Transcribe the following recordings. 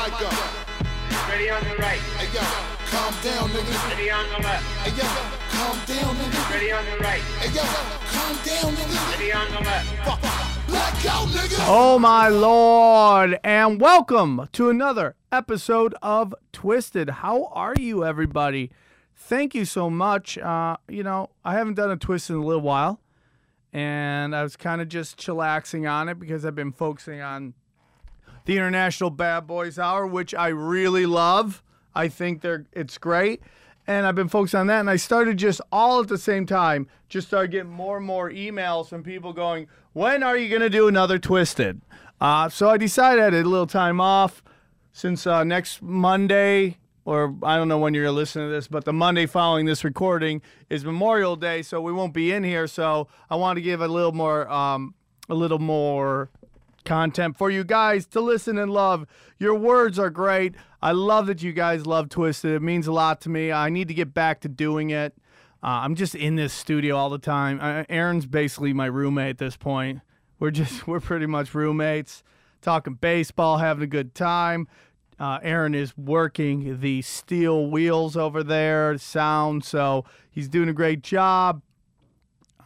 mic up. Ready on the right. Hey yo, calm down, nigga. Ready on the left. Hey yo, calm down, nigga. Ready on the right. Hey yo, calm down, nigga. Ready on the left. Fuck, blackout, nigga. Oh my lord, and welcome to another episode of Twisted. How are you, everybody? Thank you so much. Uh, you know, I haven't done a twist in a little while, and I was kind of just chillaxing on it because I've been focusing on the International Bad Boys Hour, which I really love. I think they're it's great. And I've been focused on that. And I started just all at the same time, just started getting more and more emails from people going, When are you going to do another Twisted? Uh, so I decided I had a little time off since uh, next Monday, or I don't know when you're going to listen to this, but the Monday following this recording is Memorial Day, so we won't be in here. So I want to give a little more, um, a little more content for you guys to listen and love. Your words are great. I love that you guys love Twisted. It means a lot to me. I need to get back to doing it. Uh, I'm just in this studio all the time. Aaron's basically my roommate at this point. We're just we're pretty much roommates, talking baseball, having a good time. Uh, Aaron is working the steel wheels over there, sound, so he's doing a great job.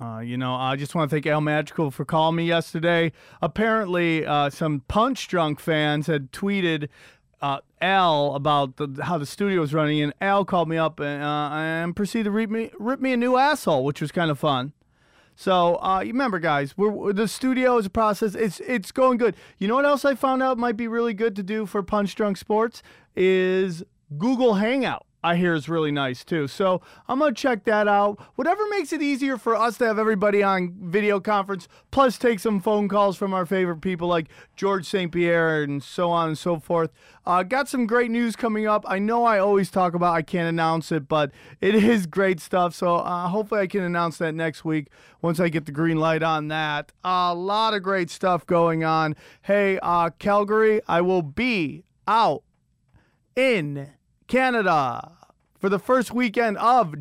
Uh, you know, I just want to thank Al Madrigal for calling me yesterday. Apparently, uh, some Punch Drunk fans had tweeted uh, Al about the, how the studio was running, and Al called me up and, uh, and proceeded to rip me, rip me a new asshole, which was kind of fun. So uh, you remember, guys, we're, the studio is a process. It's it's going good. You know what else I found out might be really good to do for Punch Drunk Sports is Google Hangout. I hear is really nice too. So I'm gonna check that out. Whatever makes it easier for us to have everybody on video conference, plus take some phone calls from our favorite people like George St. Pierre and so on and so forth. Uh, got some great news coming up. I know I always talk about I can't announce it, but it is great stuff. So uh, hopefully I can announce that next week once I get the green light on that. A lot of great stuff going on. Hey, uh, Calgary, I will be out in Canada for the first weekend of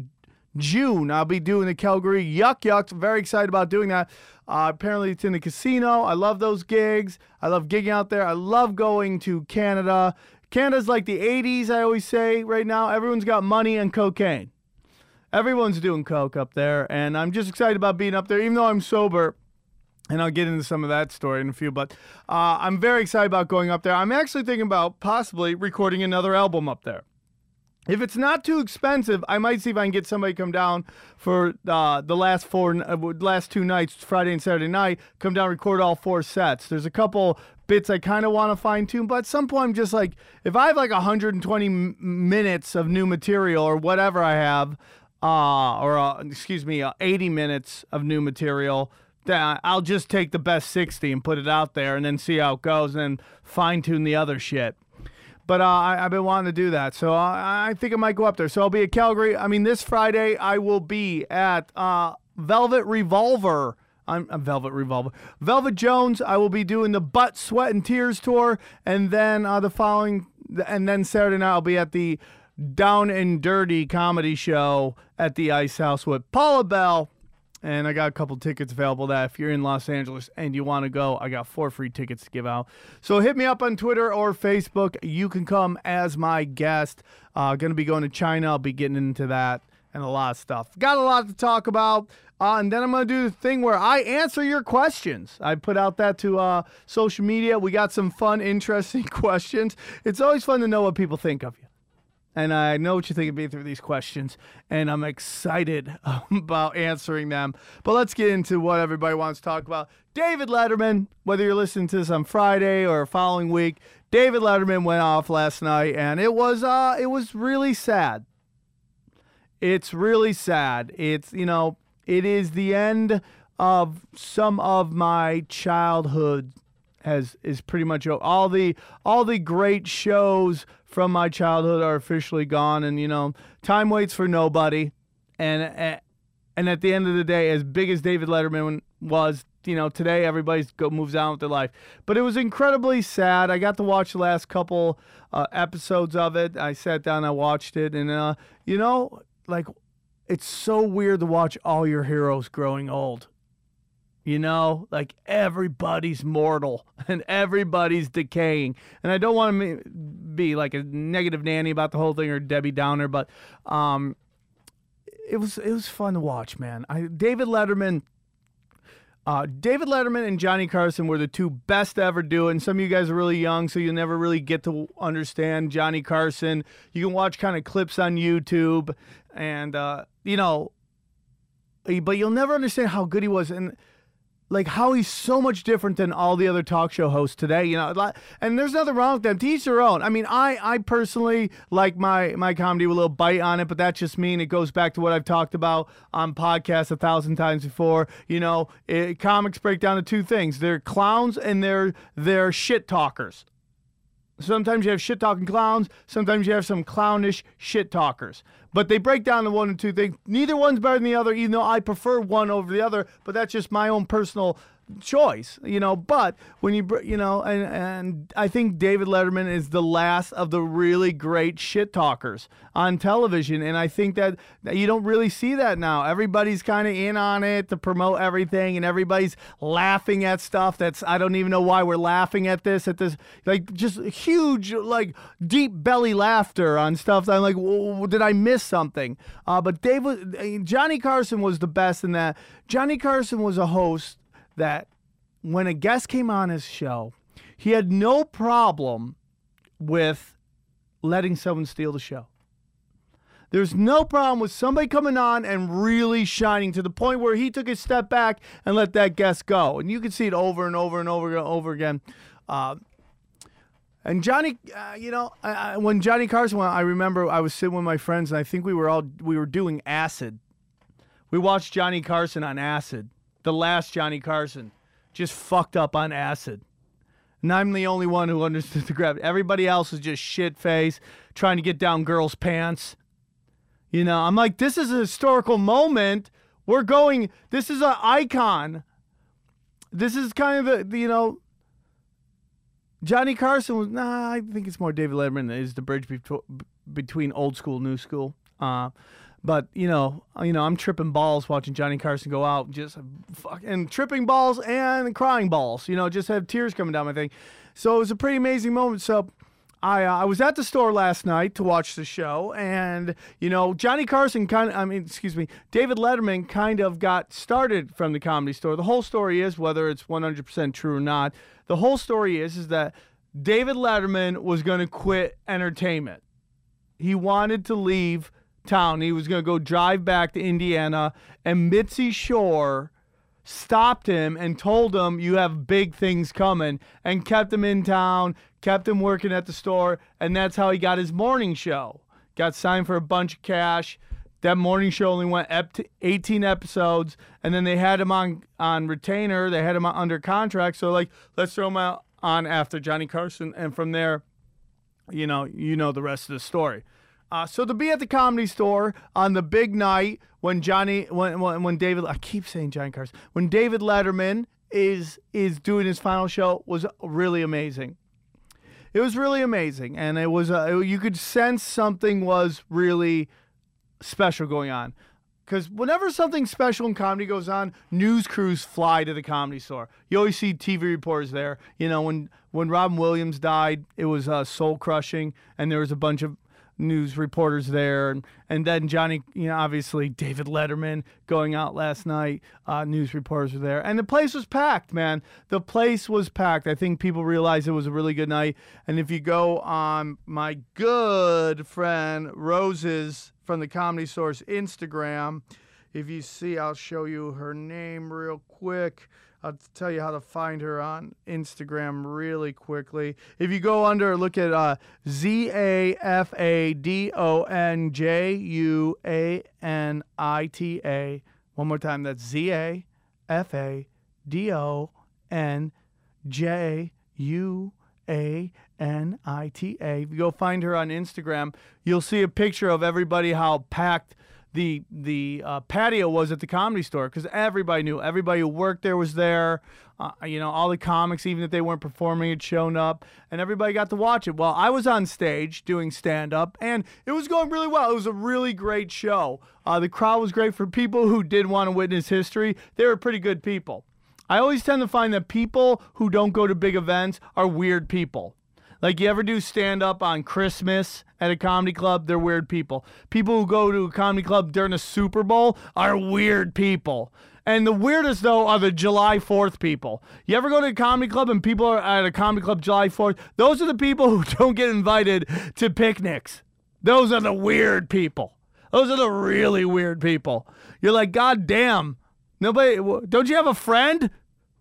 June. I'll be doing the Calgary Yuk Yuks. Very excited about doing that. Uh, apparently, it's in the casino. I love those gigs. I love gigging out there. I love going to Canada. Canada's like the 80s, I always say right now. Everyone's got money and cocaine. Everyone's doing coke up there, and I'm just excited about being up there, even though I'm sober. And I'll get into some of that story in a few, but uh, I'm very excited about going up there. I'm actually thinking about possibly recording another album up there. If it's not too expensive, I might see if I can get somebody to come down for uh, the last four, uh, last two nights, Friday and Saturday night. Come down, record all four sets. There's a couple bits I kind of want to fine tune, but at some point, I'm just like, if I have like 120 m- minutes of new material or whatever I have, uh, or uh, excuse me, uh, 80 minutes of new material, then I'll just take the best 60 and put it out there, and then see how it goes, and then fine tune the other shit. But uh, I, I've been wanting to do that, so I, I think I might go up there. So I'll be at Calgary. I mean, this Friday I will be at uh, Velvet Revolver. I'm, I'm Velvet Revolver. Velvet Jones. I will be doing the Butt, Sweat, and Tears tour, and then uh, the following, and then Saturday night I'll be at the Down and Dirty comedy show at the Ice House with Paula Bell. And I got a couple tickets available that if you're in Los Angeles and you want to go, I got four free tickets to give out. So hit me up on Twitter or Facebook. You can come as my guest. Uh, to be going to China. I'll be getting into that and a lot of stuff. Got a lot to talk about. Uh, and then I'm going to do the thing where I answer your questions. I put out that to uh, social media. We got some fun, interesting questions. It's always fun to know what people think of you and I know what you think of me through these questions, and I'm excited about answering them. But let's get into what everybody wants to talk about. David Letterman, whether you're listening to this on Friday or following week, David Letterman went off last night, and it was uh, it was really sad. It's really sad. It's you know, it is the end of some of my childhood has is pretty much all the all the great shows from my childhood are officially gone and you know time waits for nobody. And and- at the end of the day as big as David Letterman was you know today everybody's go moves on with their life. But it was incredibly sad. I got to watch the last couple uh, episodes of it. I sat down I watched it and uh you know like it's so weird to watch all your heroes growing old You know, like everybody's mortal and everybody's decaying. And I don't want to be like a negative nanny about the whole thing or Debbie Downer, but um, it was it was fun to watch, man. I David Letterman. Uh, David Letterman and Johnny Carson were the two best to ever do it. And some of you guys are really young, so you'll never really get to understand Johnny Carson. You can watch kind of clips on YouTube, and uh, you know, but you'll never understand how good he was. And like how he's so much different than all the other talk show hosts today, you know. And there's nothing wrong with them. To each their own. I mean, I I personally like my my comedy with a little bite on it, but that's just me, and it goes back to what I've talked about on podcasts a thousand times before. You know, it, comics break down to two things: they're clowns and they're they're shit talkers. Sometimes you have shit talking clowns. Sometimes you have some clownish shit talkers. But they break down to one and two things. Neither one's better than the other, even though I prefer one over the other. But that's just my own personal choice, you know. But when you, you know, and and I think David Letterman is the last of the really great shit talkers on television, and I think that that you don't really see that now. Everybody's kind of in on it to promote everything, and everybody's laughing at stuff that's I don't even know why we're laughing at this at this like just huge like deep belly laughter on stuff. I'm like, "Whoa, did I miss something? Uh, but Dave was, Johnny Carson was the best in that. Johnny Carson was a host that when a guest came on his show, he had no problem with letting someone steal the show. There's no problem with somebody coming on and really shining to the point where he took a step back and let that guest go. And you can see it over and over and over and over again. Uh, and Johnny, uh, you know, I, I, when Johnny Carson went, I remember I was sitting with my friends, and I think we were all we were doing acid. We watched Johnny Carson on acid, the last Johnny Carson, just fucked up on acid. And I'm the only one who understood the gravity. Everybody else is just shit face, trying to get down girls' pants. You know, I'm like, this is a historical moment. We're going. This is an icon. This is kind of the you know. Johnny Carson was nah. I think it's more David Letterman is the bridge betw- between old school, new school. Uh, but you know, you know, I'm tripping balls watching Johnny Carson go out, just fucking tripping balls and crying balls. You know, just have tears coming down my thing. So it was a pretty amazing moment. So I uh, I was at the store last night to watch the show, and you know, Johnny Carson kind of, I mean, excuse me, David Letterman kind of got started from the comedy store. The whole story is whether it's 100% true or not. The whole story is is that David Letterman was going to quit entertainment. He wanted to leave town. He was going to go drive back to Indiana, and Mitzi Shore stopped him and told him you have big things coming and kept him in town, kept him working at the store, and that's how he got his morning show. Got signed for a bunch of cash. That morning show only went ep- 18 episodes, and then they had him on on retainer. They had him under contract. So like, let's throw him out on after Johnny Carson, and from there, you know, you know the rest of the story. Uh, so to be at the comedy store on the big night when Johnny, when, when when David, I keep saying Johnny Carson, when David Letterman is is doing his final show was really amazing. It was really amazing, and it was uh, you could sense something was really special going on. Because whenever something special in comedy goes on, news crews fly to the comedy store. You always see TV reporters there. You know, when when Robin Williams died, it was uh, soul crushing, and there was a bunch of news reporters there, and, and then Johnny, you know, obviously David Letterman going out last night. Uh, news reporters were there, and the place was packed, man. The place was packed. I think people realized it was a really good night. And if you go on my good friend Rose's from the Comedy Store Instagram, if you see, I'll show you her name real quick. I'll tell you how to find her on Instagram really quickly. If you go under, look at uh, Z A F A D O N J U A N I T A. One more time, that's Z A F A D O N J U A N I T A. If you go find her on Instagram, you'll see a picture of everybody how packed the the uh, patio was at the comedy store because everybody knew everybody who worked there was there. Uh, you know, all the comics, even if they weren't performing, had shown up, and everybody got to watch it. Well, I was on stage doing stand up, and it was going really well. It was a really great show. Uh, the crowd was great for people who did want to witness history. They were pretty good people. I always tend to find that people who don't go to big events are weird people. Like you ever do stand up on Christmas at a comedy club, they're weird people. People who go to a comedy club during a Super Bowl are weird people. And the weirdest though are the July 4th people. You ever go to a comedy club and people are at a comedy club July 4th? Those are the people who don't get invited to picnics. Those are the weird people. Those are the really weird people. You're like, God damn. Nobody, don't you have a friend?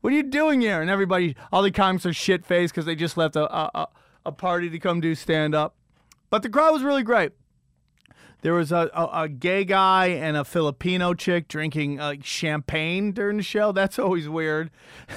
What are you doing here? And everybody, all the comics are shit faced because they just left a, a, a, a party to come do stand up. But the crowd was really great. There was a, a, a gay guy and a Filipino chick drinking uh, champagne during the show. That's always weird.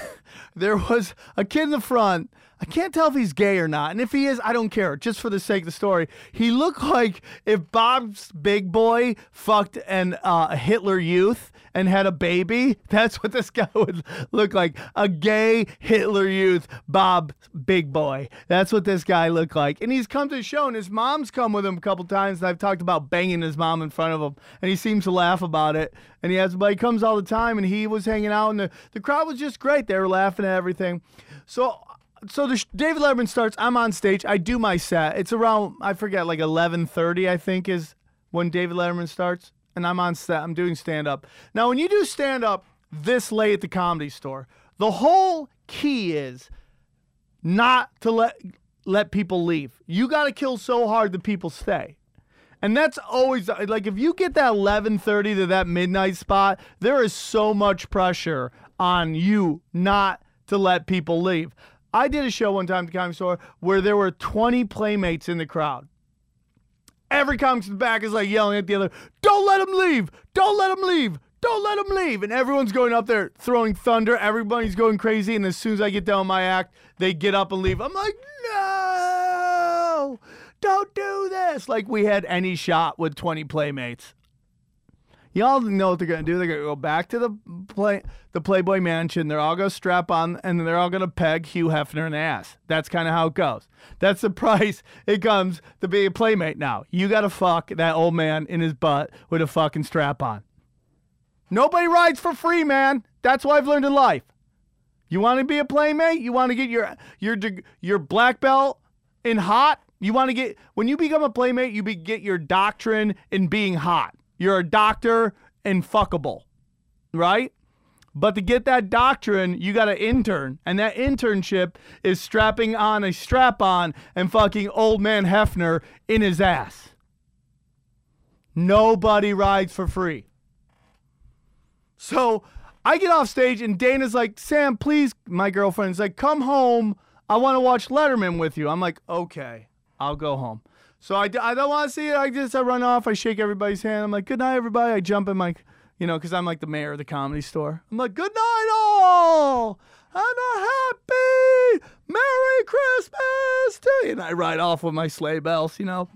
there was a kid in the front. I can't tell if he's gay or not. And if he is, I don't care. Just for the sake of the story, he looked like if Bob's big boy fucked an uh, Hitler youth and had a baby. That's what this guy would look like. A gay Hitler youth, Bob big boy. That's what this guy looked like. And he's come to show, and his mom's come with him a couple times. And I've talked about banging his mom in front of him, and he seems to laugh about it. And he has, but he comes all the time, and he was hanging out, and the, the crowd was just great. They were laughing at everything. So so the sh- David Letterman starts. I'm on stage. I do my set. It's around I forget like 11:30 I think is when David Letterman starts, and I'm on set. I'm doing stand up. Now when you do stand up this late at the comedy store, the whole key is not to let let people leave. You got to kill so hard that people stay. And that's always like if you get that 11:30 to that midnight spot, there is so much pressure on you not to let people leave. I did a show one time at the comedy store where there were 20 playmates in the crowd. Every comic in the back is like yelling at the other, "Don't let him leave! Don't let him leave! Don't let him leave!" And everyone's going up there throwing thunder. Everybody's going crazy. And as soon as I get done with my act, they get up and leave. I'm like, "No! Don't do this!" Like we had any shot with 20 playmates. Y'all know what they're gonna do. They're gonna go back to the play, the Playboy Mansion. They're all gonna strap on, and they're all gonna peg Hugh Hefner in the ass. That's kind of how it goes. That's the price it comes to be a playmate. Now you gotta fuck that old man in his butt with a fucking strap on. Nobody rides for free, man. That's what I've learned in life. You want to be a playmate? You want to get your your your black belt in hot? You want to get when you become a playmate, you be, get your doctrine in being hot. You're a doctor and fuckable, right? But to get that doctrine, you got to intern, and that internship is strapping on a strap on and fucking old man Hefner in his ass. Nobody rides for free. So I get off stage and Dana's like, Sam, please, my girlfriend's like, come home. I want to watch Letterman with you. I'm like, okay, I'll go home. So I, I don't want to see it. I just I run off. I shake everybody's hand. I'm like, good night, everybody. I jump in my, you know, because I'm like the mayor of the comedy store. I'm like, good night, all. And a happy Merry Christmas to you. And I ride off with my sleigh bells, you know.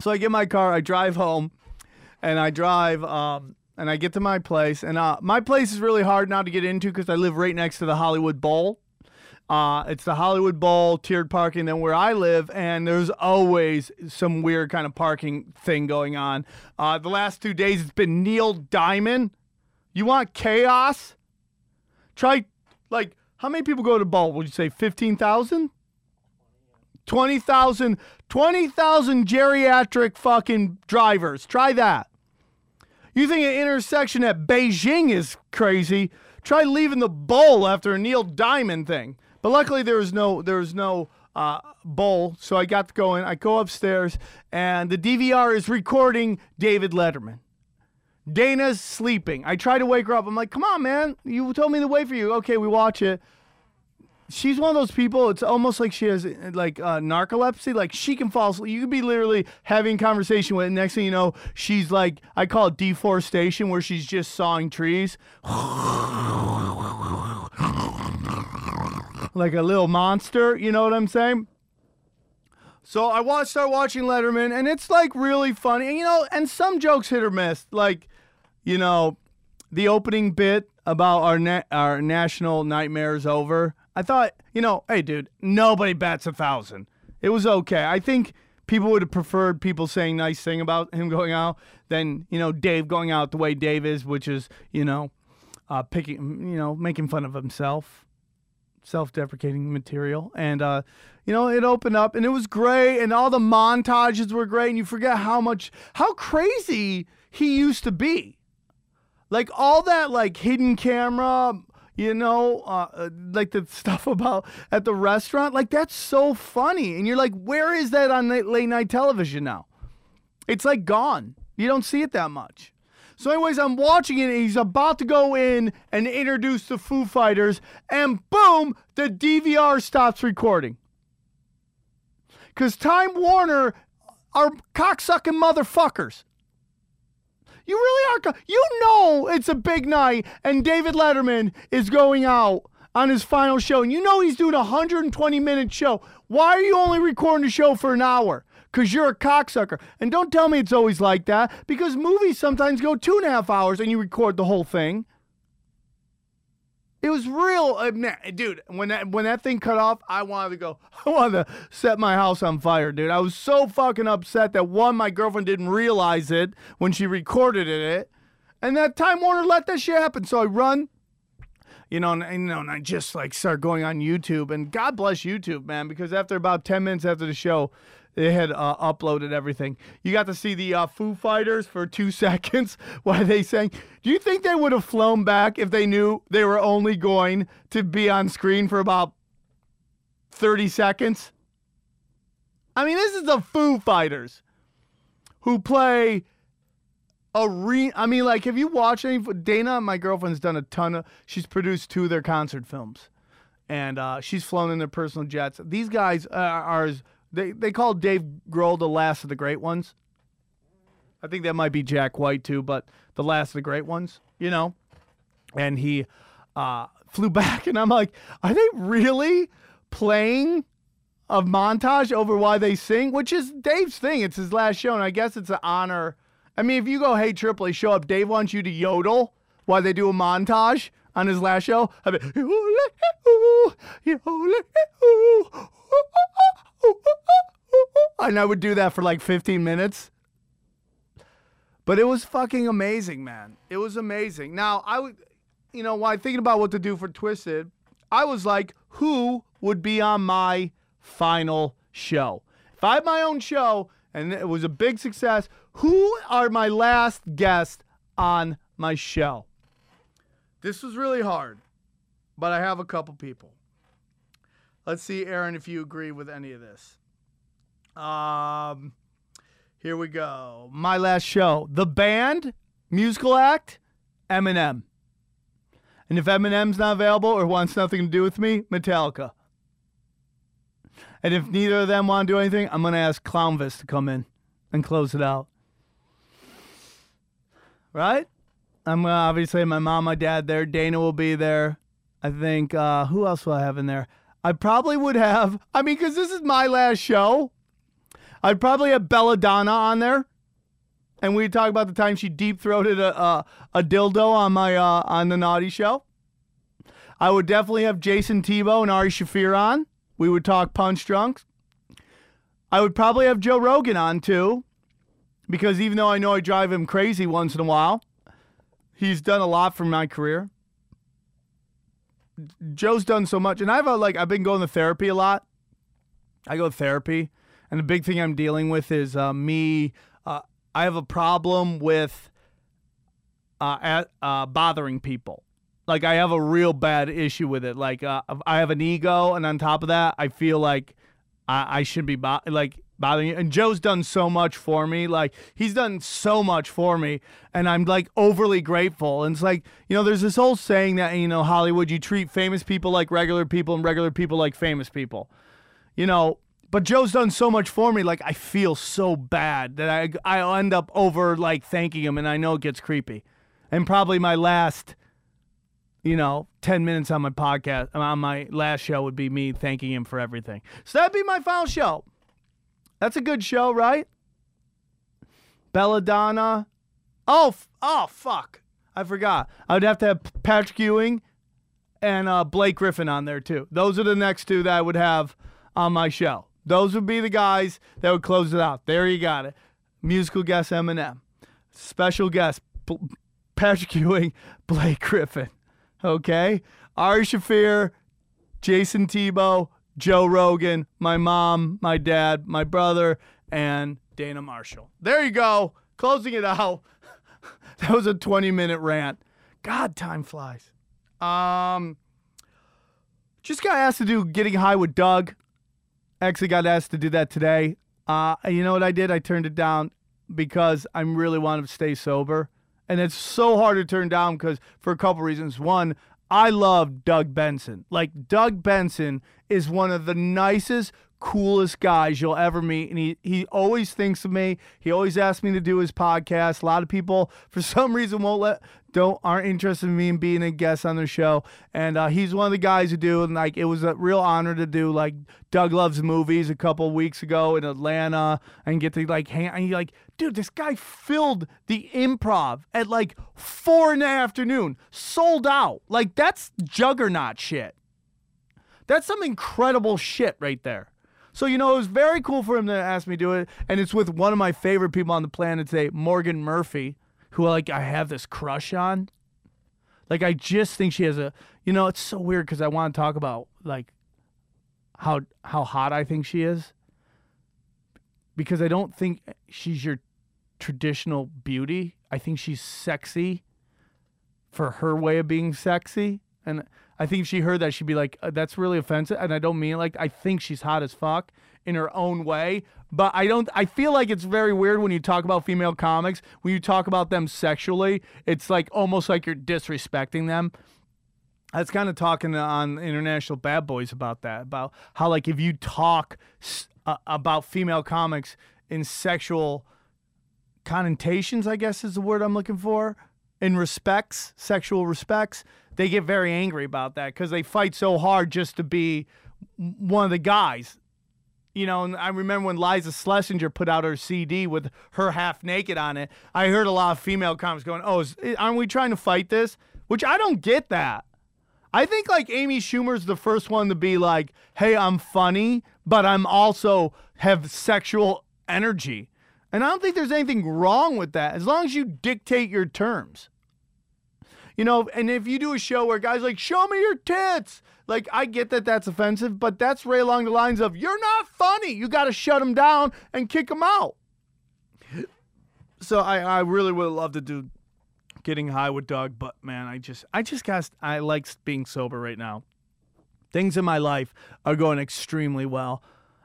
So I get my car. I drive home and I drive um, and I get to my place. And uh, my place is really hard now to get into because I live right next to the Hollywood Bowl. Uh, it's the Hollywood Bowl tiered parking. Then where I live, and there's always some weird kind of parking thing going on. Uh, the last two days, it's been Neil Diamond. You want chaos? Try like how many people go to the bowl? Would you say fifteen thousand? 20,000 20,000 geriatric fucking drivers. Try that. You think an intersection at Beijing is crazy? Try leaving the bowl after a Neil Diamond thing. But luckily there was no there was no uh, bowl, so I got to go in. I go upstairs, and the DVR is recording David Letterman. Dana's sleeping. I try to wake her up. I'm like, "Come on, man! You told me to wait for you." Okay, we watch it. She's one of those people. It's almost like she has like uh, narcolepsy. Like she can fall asleep. You could be literally having conversation with. It. Next thing you know, she's like I call it deforestation, where she's just sawing trees like a little monster. You know what I'm saying? So I watch, start watching Letterman, and it's like really funny. And you know, and some jokes hit or miss. Like, you know, the opening bit about our na- our national nightmare is over. I thought, you know, hey, dude, nobody bats a thousand. It was okay. I think people would have preferred people saying nice thing about him going out than you know Dave going out the way Dave is, which is you know uh, picking, you know, making fun of himself, self-deprecating material, and uh, you know, it opened up and it was great, and all the montages were great, and you forget how much, how crazy he used to be, like all that like hidden camera. You know, uh, uh, like the stuff about at the restaurant, like that's so funny, and you're like, where is that on late late night television now? It's like gone. You don't see it that much. So, anyways, I'm watching it, he's about to go in and introduce the Foo Fighters, and boom, the DVR stops recording. Because Time Warner are cocksucking motherfuckers. You really are. co- You know it's a big night, and David Letterman is going out on his final show, and you know he's doing a 120 minute show. Why are you only recording the show for an hour? Because you're a cocksucker. And don't tell me it's always like that, because movies sometimes go two and a half hours and you record the whole thing. It was real, uh, dude. When that when that thing cut off, I wanted to go. I wanted to set my house on fire, dude. I was so fucking upset that one, my girlfriend didn't realize it when she recorded it, and that Time Warner let that shit happen. So I run, you know, and, and, you know, and I just like start going on YouTube, and God bless YouTube, man, because after about ten minutes after the show, they had uh, uploaded everything. You got to see the uh, Foo Fighters for two seconds while they sang. Do you think they would have flown back if they knew they were only going to be on screen for about 30 seconds? I mean, this is the Foo Fighters who play arena. I mean, like, have you watched any? Dana, my girlfriend's done a ton of. She's produced two of their concert films, and uh, she's flown in their personal jets. These guys uh, are. They they call Dave Grohl the last of the great ones. I think that might be Jack White too, but the last of the great ones, you know. And he uh, flew back, and I'm like, are they really playing a montage over why they sing? Which is Dave's thing. It's his last show, and I guess it's an honor. I mean, if you go, hey Tripoli, show up. Dave wants you to yodel while they do a montage on his last show. I'd be, and I would do that for like 15 minutes. But it was fucking amazing, man. It was amazing. Now, I would, you know, while thinking about what to do for Twisted, I was like, who would be on my final show? If I had my own show and it was a big success, who are my last guests on my show? This was really hard, but I have a couple people. Let's see, Aaron, if you agree with any of this. Um, here we go. My last show. The band, musical act, Eminem. And if Eminem's not available or wants nothing to do with me, Metallica. And if neither of them want to do anything, I'm going to ask Clownvis to come in and close it out. Right? I'm to obviously my mom, my dad there. Dana will be there. I think, uh, who else will I have in there? I probably would have, I mean, because this is my last show. I'd probably have Belladonna on there, and we'd talk about the time she deep throated a, a a dildo on my uh, on the Naughty Show. I would definitely have Jason Tebow and Ari Shaffir on. We would talk punch drunks. I would probably have Joe Rogan on too, because even though I know I drive him crazy once in a while, he's done a lot for my career. Joe's done so much, and I've uh, like I've been going to therapy a lot. I go to therapy, and the big thing I'm dealing with is uh, me. Uh, I have a problem with uh, at, uh, bothering people. Like I have a real bad issue with it. Like uh, I have an ego, and on top of that, I feel like I, I should be bo- like bothering you. And Joe's done so much for me. Like he's done so much for me, and I'm like overly grateful. And it's like you know, there's this old saying that you know Hollywood, you treat famous people like regular people, and regular people like famous people. You know, but Joe's done so much for me. Like I feel so bad that I I end up over like thanking him, and I know it gets creepy. And probably my last, you know, ten minutes on my podcast on my last show would be me thanking him for everything. So that'd be my final show. That's a good show, right? Belladonna. Oh, f- oh, fuck! I forgot. I would have to have Patrick Ewing and uh, Blake Griffin on there too. Those are the next two that I would have on my show. Those would be the guys that would close it out. There you got it. Musical guest Eminem. Special guest P- Patrick Ewing, Blake Griffin. Okay, Ari Shaffir, Jason Tebow, Joe Rogan, my mom, my dad, my brother, and Dana Marshall. There you go. Closing it out. that was a 20 minute rant. God, time flies. Um, just got asked to do getting high with Doug. Actually, got asked to do that today. Uh, you know what I did? I turned it down because I really wanted to stay sober, and it's so hard to turn down because for a couple reasons. One, I love Doug Benson. Like Doug Benson is one of the nicest, coolest guys you'll ever meet, and he he always thinks of me. He always asks me to do his podcast. A lot of people, for some reason, won't let don't aren't interested in me in being a guest on their show, and uh, he's one of the guys who do. And like, it was a real honor to do like Doug loves movies a couple weeks ago in Atlanta, and get to like hang. And you're like, dude, this guy filled the improv at like four in the afternoon, sold out. Like that's juggernaut shit. That's some incredible shit right there. So, you know, it was very cool for him to ask me to do it. And it's with one of my favorite people on the planet today, Morgan Murphy, who like I have this crush on. Like I just think she has a you know, it's so weird because I want to talk about like how how hot I think she is. Because I don't think she's your traditional beauty. I think she's sexy for her way of being sexy. And I think she heard that, she'd be like, uh, "That's really offensive." And I don't mean like I think she's hot as fuck in her own way, but I don't. I feel like it's very weird when you talk about female comics. When you talk about them sexually, it's like almost like you're disrespecting them. I was kind of talking on International Bad Boys about that, about how like if you talk uh, about female comics in sexual connotations, I guess is the word I'm looking for, in respects, sexual respects, they get very angry about that because they fight so hard just to be one of the guys. You know, and I remember when Liza Shlesinger put out her CD with her half naked on it. I heard a lot of female comics going, "Oh, is, aren't we trying to fight this?" Which I don't get that. I think like Amy Schumer's the first one to be like, "Hey, I'm funny, but I'm also have sexual energy." And I don't think there's anything wrong with that as long as you dictate your terms. You know, and if you do a show where guys like, "Show me your tits." Like I get that that's offensive, but that's right along the lines of, "You're not funny. You got to shut them down and kick them out." So I I really would love to do getting high with Doug, but man, I just I just got I like being sober right now. Things in my life are going extremely well.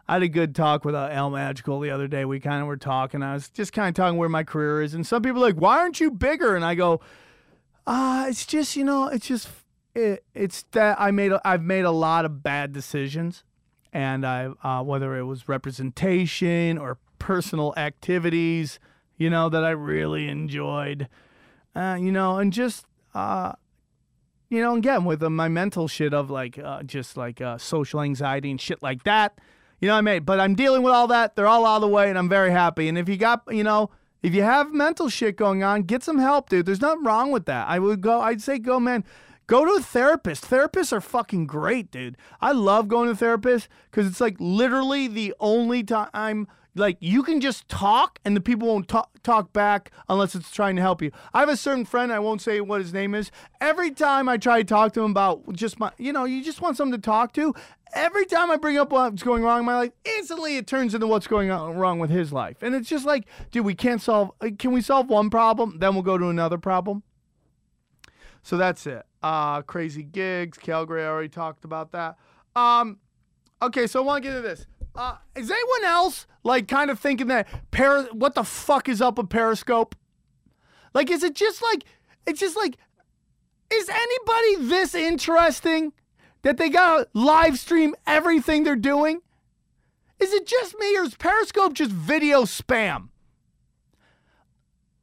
I had a good talk with uh, Al Madrigal the other day. We kind of were talking. I was just kind of talking where my career is, and some people are like, "Why aren't you bigger?" And I go, "Ah, it's just you know, it's just it, it's that I made I've made a lot of bad decisions, and I uh, whether it was representation or personal activities, you know, that I really enjoyed, uh, you know, and just uh, you know, again with uh, my mental shit of like uh, just like uh, social anxiety and shit like that. You know what I mean? But I'm dealing with all that. They're all out of the way, and I'm very happy. And if you got, you know, if you have mental shit going on, get some help, dude. There's nothing wrong with that. I would go. I'd say go, man. Go to a therapist. Therapists are fucking great, dude. I love going to therapists because it's like literally the only time like you can just talk and the people won't talk, talk back unless it's trying to help you. I have a certain friend, I won't say what his name is. Every time I try to talk to him about just my, you know, you just want someone to talk to. Every time I bring up what's going wrong in my life, instantly it turns into what's going on wrong with his life. And it's just like, dude, we can't solve, can we solve one problem? Then we'll go to another problem. So that's it. Uh, crazy gigs. Calgary, I already talked about that. Um, okay, so I want to get to this. Uh, is anyone else like kind of thinking that per what the fuck is up with Periscope? Like, is it just like it's just like is anybody this interesting that they gotta live stream everything they're doing? Is it just me or is Periscope just video spam?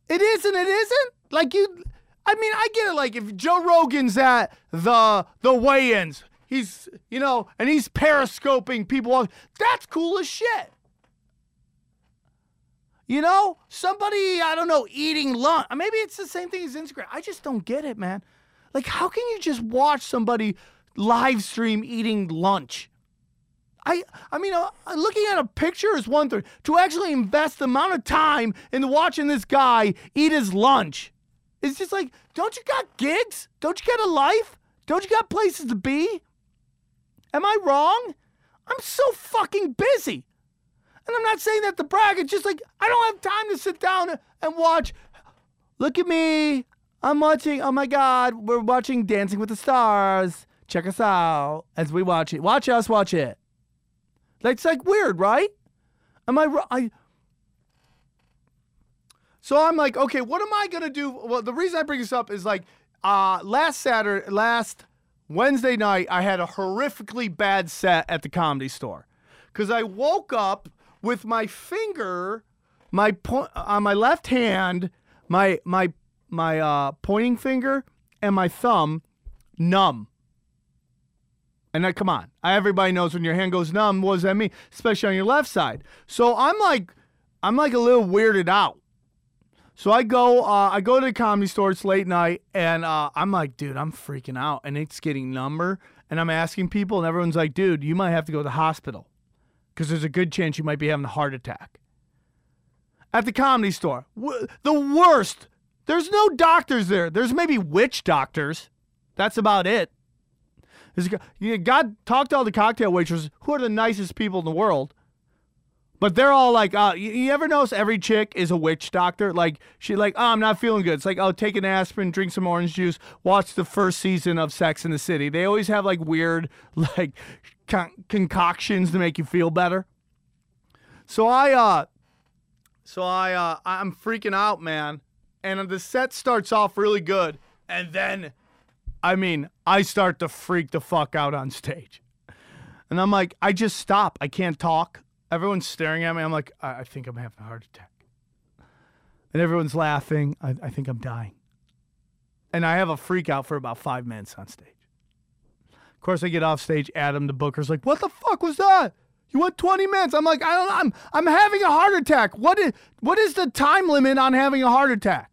It is and it isn't. Like you, I mean, I get it. Like if Joe Rogan's at the the weigh-ins, he's you know, and he's periscoping people. That's cool as shit. You know, somebody I don't know eating lunch. Maybe it's the same thing as Instagram. I just don't get it, man. Like, how can you just watch somebody live stream eating lunch? I, I mean, uh, looking at a picture is one thing. To actually invest the amount of time in watching this guy eat his lunch, it's just like, don't you got gigs? Don't you got a life? Don't you got places to be? Am I wrong? I'm so fucking busy. And I'm not saying that to brag. It's just like I don't have time to sit down and watch. Look at me. I'm watching. Oh my God. We're watching Dancing with the Stars. Check us out as we watch it. Watch us watch it. That's like weird, right? Am I wrong? I, so I'm like, okay, what am I gonna do? Well, the reason I bring this up is like, uh, last Saturday, last Wednesday night, I had a horrifically bad set at the comedy store because I woke up with my finger, my point on my left hand, my my my uh, pointing finger and my thumb numb. And I, come on, everybody knows when your hand goes numb. What does that mean? Especially on your left side. So I'm like, I'm like a little weirded out. So I go, uh, I go to the comedy store. It's late night, and uh, I'm like, dude, I'm freaking out, and it's getting number. And I'm asking people, and everyone's like, dude, you might have to go to the hospital because there's a good chance you might be having a heart attack. At the comedy store, w- the worst. There's no doctors there. There's maybe witch doctors. That's about it. You- God talk to all the cocktail waitresses who are the nicest people in the world. But they're all like, uh, you, ever notice every chick is a witch doctor? Like, she like, oh, I'm not feeling good. It's like, oh, take an aspirin, drink some orange juice, watch the first season of Sex in the City. They always have like weird, like, con- concoctions to make you feel better. So I, uh, so I, uh, I'm freaking out, man. And the set starts off really good, and then, I mean, I start to freak the fuck out on stage. And I'm like, I just stop. I can't talk. Everyone's staring at me. I'm like, I, I think I'm having a heart attack. And everyone's laughing. I, I think I'm dying. And I have a freak out for about five minutes on stage. Of course, I get off stage. Adam, the booker's like, "What the fuck was that? You went 20 minutes." I'm like, "I don't know. I'm I'm having a heart attack. What is what is the time limit on having a heart attack?"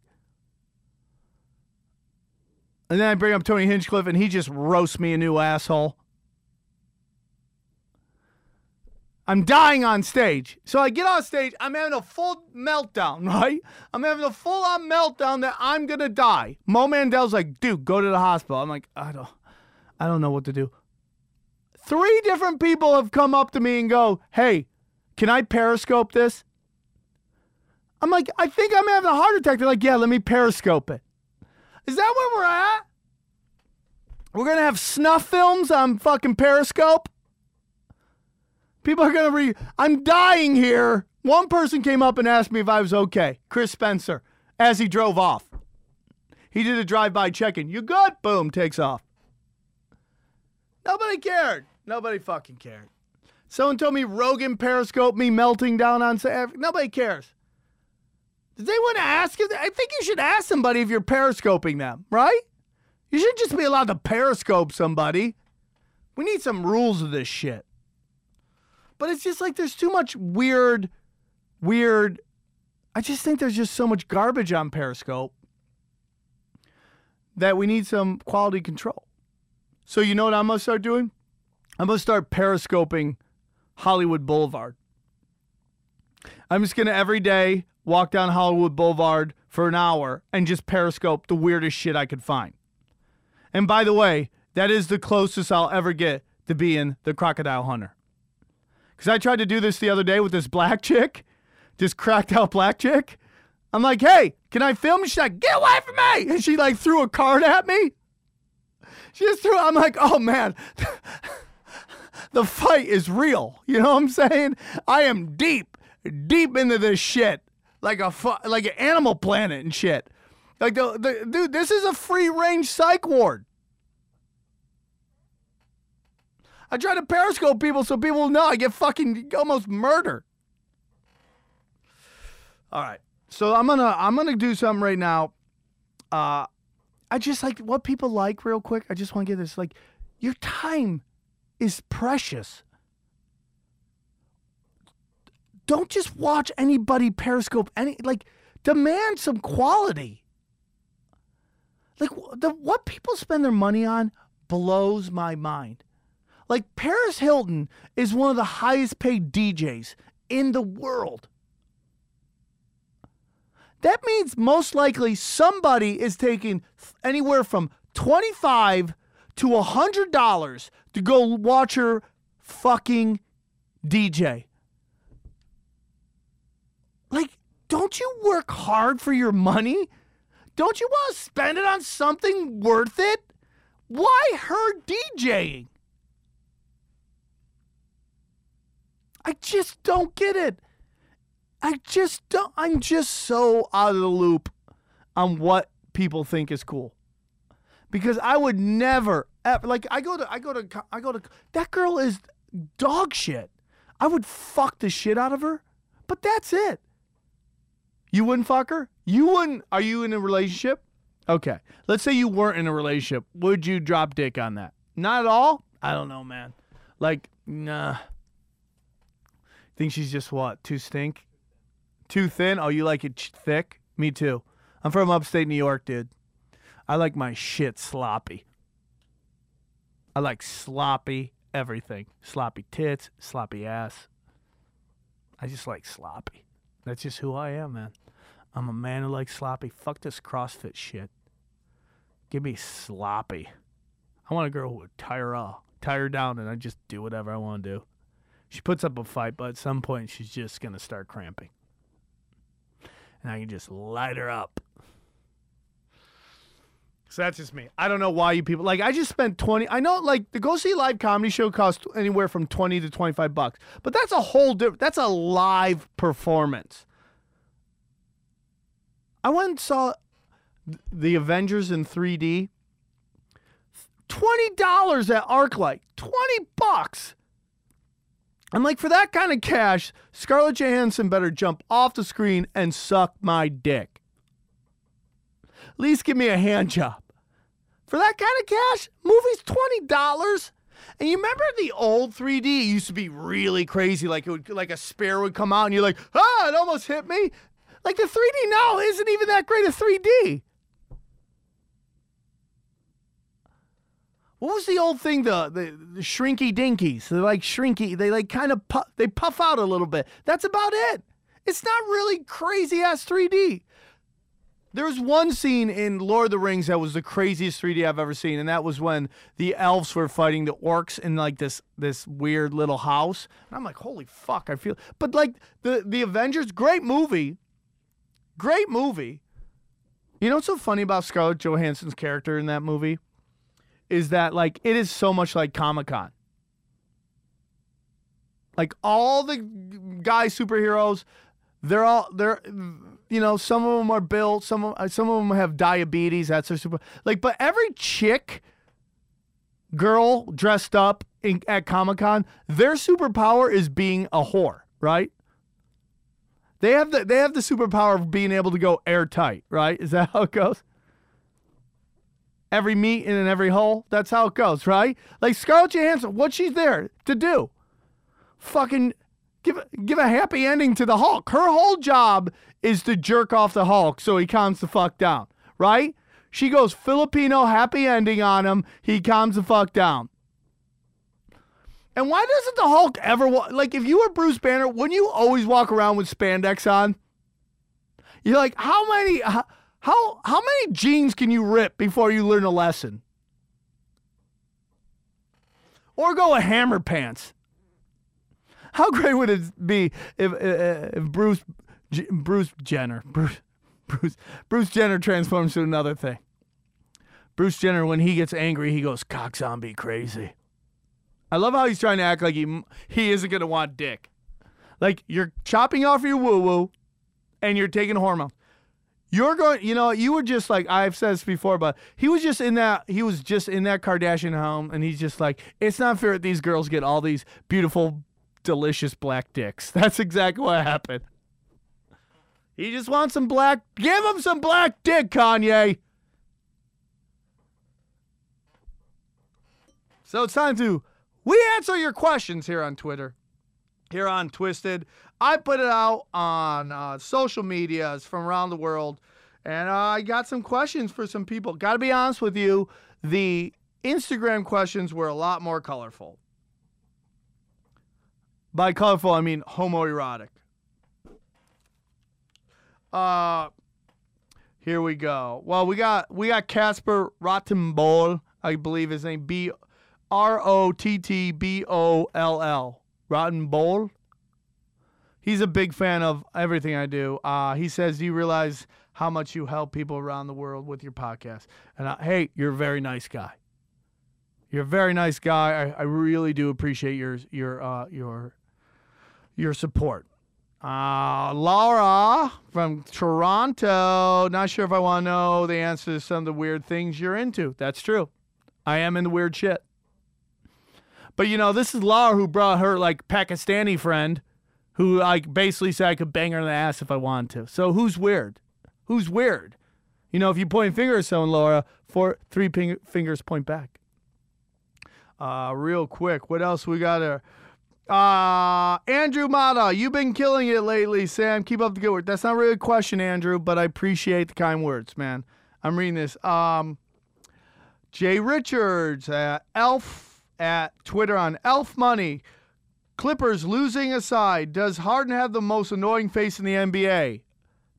And then I bring up Tony Hinchcliffe, and he just roasts me a new asshole. I'm dying on stage. So I get on stage, I'm having a full meltdown, right? I'm having a full on meltdown that I'm gonna die. Mo Mandel's like, dude, go to the hospital. I'm like, I don't I don't know what to do. Three different people have come up to me and go, hey, can I periscope this? I'm like, I think I'm having a heart attack. They're like, yeah, let me periscope it. Is that where we're at? We're gonna have snuff films on fucking Periscope? People are gonna read. I'm dying here. One person came up and asked me if I was okay. Chris Spencer, as he drove off. He did a drive-by check-in. You good? Boom, takes off. Nobody cared. Nobody fucking cared. Someone told me Rogan periscope me melting down on sa- Nobody cares. Did they want to ask you? I think you should ask somebody if you're periscoping them, right? You should just be allowed to periscope somebody. We need some rules of this shit. But it's just like there's too much weird, weird. I just think there's just so much garbage on Periscope that we need some quality control. So you know what I'm gonna start doing? I'm gonna start periscoping Hollywood Boulevard. I'm just gonna every day walk down Hollywood Boulevard for an hour and just periscope the weirdest shit I could find. And by the way, that is the closest I'll ever get to being the crocodile hunter. Because I tried to do this the other day with this black chick, this cracked out black chick. I'm like, hey, can I film? She's like, get away from me. And she like threw a card at me. She just threw, I'm like, oh man, the fight is real. You know what I'm saying? I am deep, deep into this shit. Like a like an animal planet and shit. Like the, the dude, this is a free range psych ward. I try to periscope people so people know I get fucking almost murdered. All right. So I'm gonna I'm gonna do something right now. Uh I just like what people like real quick. I just want to get this like your time is precious. Don't just watch anybody periscope any like demand some quality. Like the what people spend their money on blows my mind. Like Paris Hilton is one of the highest paid DJs in the world. That means most likely somebody is taking anywhere from 25 to a hundred dollars to go watch her fucking DJ. Like, don't you work hard for your money? Don't you want to spend it on something worth it? Why her DJing? I just don't get it. I just don't. I'm just so out of the loop on what people think is cool. Because I would never, ever, like, I go to, I go to, I go to, that girl is dog shit. I would fuck the shit out of her, but that's it. You wouldn't fuck her? You wouldn't, are you in a relationship? Okay. Let's say you weren't in a relationship. Would you drop dick on that? Not at all? I don't know, man. Like, nah. Think she's just what? Too stink? Too thin? Oh, you like it ch- thick? Me too. I'm from upstate New York, dude. I like my shit sloppy. I like sloppy everything. Sloppy tits, sloppy ass. I just like sloppy. That's just who I am, man. I'm a man who likes sloppy. Fuck this CrossFit shit. Give me sloppy. I want a girl who would tire off, tire down, and I just do whatever I want to do. She puts up a fight, but at some point she's just gonna start cramping, and I can just light her up. So that's just me. I don't know why you people like. I just spent twenty. I know like the go see live comedy show costs anywhere from twenty to twenty five bucks, but that's a whole different. That's a live performance. I went and saw the Avengers in three D. Twenty dollars at ArcLight. Twenty bucks. I'm like, for that kind of cash, Scarlett Johansson better jump off the screen and suck my dick. At least give me a hand job. For that kind of cash, movie's twenty dollars. And you remember the old 3D it used to be really crazy, like it would like a spare would come out and you're like, ah, it almost hit me. Like the 3D now isn't even that great a 3D. What was the old thing? The the, the shrinky dinkies. They're like shrinky. They like kind of puff, they puff out a little bit. That's about it. It's not really crazy ass 3D. There was one scene in Lord of the Rings that was the craziest 3D I've ever seen, and that was when the elves were fighting the orcs in like this this weird little house. And I'm like, holy fuck, I feel. But like the the Avengers, great movie, great movie. You know what's so funny about Scarlett Johansson's character in that movie? Is that like it is so much like Comic Con. Like all the guy superheroes, they're all they're you know some of them are built, some of uh, some of them have diabetes. That's their super like. But every chick, girl dressed up in, at Comic Con, their superpower is being a whore, right? They have the they have the superpower of being able to go airtight, right? Is that how it goes? Every meet and in every hole. That's how it goes, right? Like Scarlett Johansson, what she's there to do? Fucking give give a happy ending to the Hulk. Her whole job is to jerk off the Hulk so he calms the fuck down, right? She goes Filipino happy ending on him. He calms the fuck down. And why doesn't the Hulk ever wa- like if you were Bruce Banner, wouldn't you always walk around with spandex on? You're like, how many how, how many jeans can you rip before you learn a lesson? Or go a hammer pants. How great would it be if uh, if Bruce Bruce Jenner Bruce Bruce Bruce Jenner transforms to another thing? Bruce Jenner, when he gets angry, he goes cock zombie crazy. I love how he's trying to act like he he isn't gonna want dick. Like you're chopping off your woo woo, and you're taking hormones. You're going, you know, you were just like I've said this before, but he was just in that he was just in that Kardashian home, and he's just like, it's not fair that these girls get all these beautiful, delicious black dicks. That's exactly what happened. He just wants some black. Give him some black dick, Kanye. So it's time to we answer your questions here on Twitter, here on Twisted. I put it out on uh, social medias from around the world, and uh, I got some questions for some people. Got to be honest with you, the Instagram questions were a lot more colorful. By colorful, I mean homoerotic. Uh, here we go. Well, we got we got Casper Rottenbol. I believe his name B R O T T B O L L. Rotten Bowl. He's a big fan of everything I do. Uh, he says, "Do you realize how much you help people around the world with your podcast?" And I, hey, you're a very nice guy. You're a very nice guy. I, I really do appreciate your your uh, your your support. Uh, Laura from Toronto. Not sure if I want to know the answer to some of the weird things you're into. That's true. I am into weird shit. But you know, this is Laura who brought her like Pakistani friend who like basically said I could bang her in the ass if I wanted to. So who's weird? Who's weird? You know, if you point a finger at someone, Laura, four three ping- fingers point back. Uh, real quick, what else we got here? Uh, Andrew Mata, you've been killing it lately, Sam. Keep up the good work. That's not really a question, Andrew, but I appreciate the kind words, man. I'm reading this. Um, Jay Richards, uh, Elf at Twitter on Elf Money. Clippers losing aside, does Harden have the most annoying face in the NBA?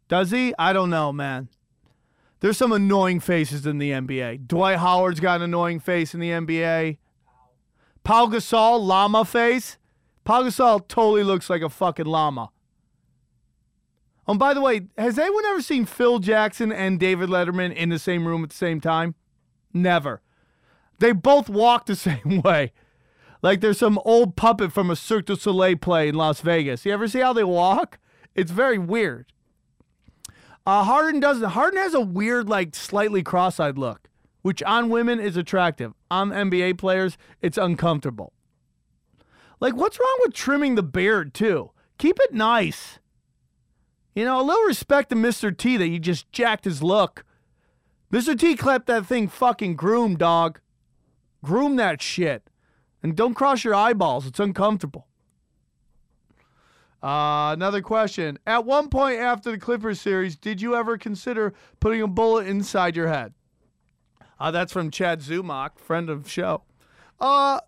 Does he? I don't know, man. There's some annoying faces in the NBA. Dwight Howard's got an annoying face in the NBA. Paul Gasol, llama face. Paul Gasol totally looks like a fucking llama. Oh, and by the way, has anyone ever seen Phil Jackson and David Letterman in the same room at the same time? Never. They both walk the same way. Like there's some old puppet from a Cirque du Soleil play in Las Vegas. You ever see how they walk? It's very weird. Uh, Harden doesn't. Harden has a weird, like, slightly cross-eyed look, which on women is attractive. On NBA players, it's uncomfortable. Like, what's wrong with trimming the beard too? Keep it nice. You know, a little respect to Mr. T that he just jacked his look. Mr. T clapped that thing fucking groom, dog. Groom that shit. And don't cross your eyeballs. It's uncomfortable. Uh, another question. At one point after the Clippers series, did you ever consider putting a bullet inside your head? Uh, that's from Chad Zumach, friend of show. Uh,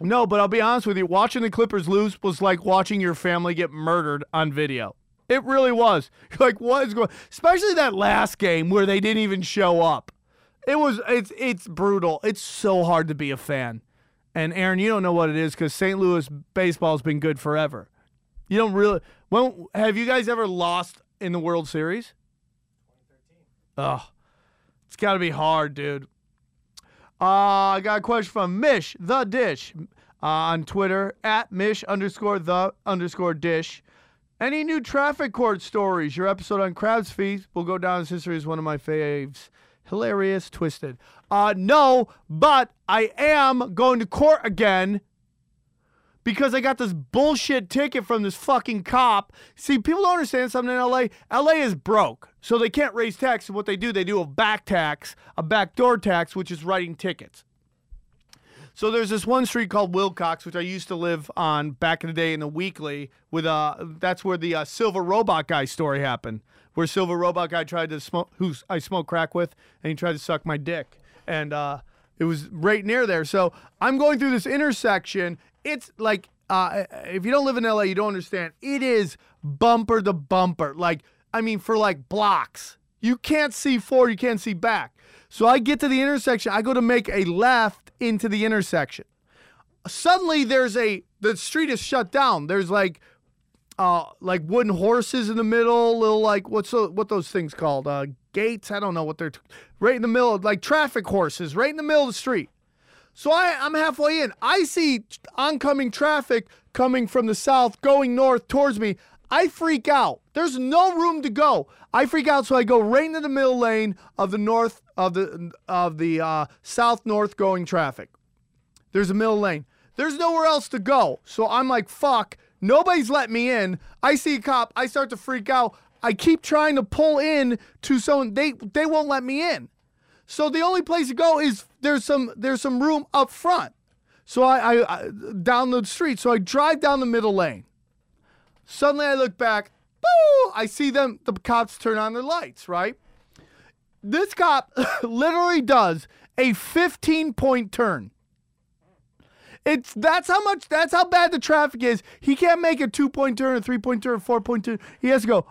no, but I'll be honest with you. Watching the Clippers lose was like watching your family get murdered on video. It really was. Like, what is going? Especially that last game where they didn't even show up. It was. It's. It's brutal. It's so hard to be a fan. And Aaron, you don't know what it is because St. Louis baseball has been good forever. You don't really. When have you guys ever lost in the World Series? 2013. Oh, it's got to be hard, dude. Uh, I got a question from Mish the Dish uh, on Twitter at Mish underscore the underscore Dish. Any new traffic court stories? Your episode on Crab's Feet will go down as history as one of my faves. Hilarious, twisted. Uh, no, but I am going to court again because I got this bullshit ticket from this fucking cop. See, people don't understand something in LA. LA is broke, so they can't raise taxes. What they do, they do a back tax, a backdoor tax, which is writing tickets. So there's this one street called Wilcox, which I used to live on back in the day in the weekly. With uh, that's where the uh, Silver Robot guy story happened, where Silver Robot guy tried to smoke, who I smoke crack with, and he tried to suck my dick, and uh, it was right near there. So I'm going through this intersection. It's like uh, if you don't live in LA, you don't understand. It is bumper to bumper. Like I mean, for like blocks. You can't see forward, you can't see back. So I get to the intersection. I go to make a left into the intersection. Suddenly, there's a the street is shut down. There's like uh like wooden horses in the middle, little like what's the, what those things called? Uh gates. I don't know what they're t- right in the middle, of, like traffic horses, right in the middle of the street. So I, I'm halfway in. I see oncoming traffic coming from the south, going north towards me. I freak out. There's no room to go. I freak out, so I go right into the middle lane of the north of the of the uh, south north going traffic. There's a middle lane. There's nowhere else to go. So I'm like, fuck. Nobody's let me in. I see a cop. I start to freak out. I keep trying to pull in to someone. They they won't let me in. So the only place to go is there's some there's some room up front. So I, I, I down the street. So I drive down the middle lane. Suddenly I look back. Boo! I see them. The cops turn on their lights. Right. This cop literally does a 15 point turn. It's that's how much that's how bad the traffic is. He can't make a two point turn, a three point turn, a four point turn. He has to go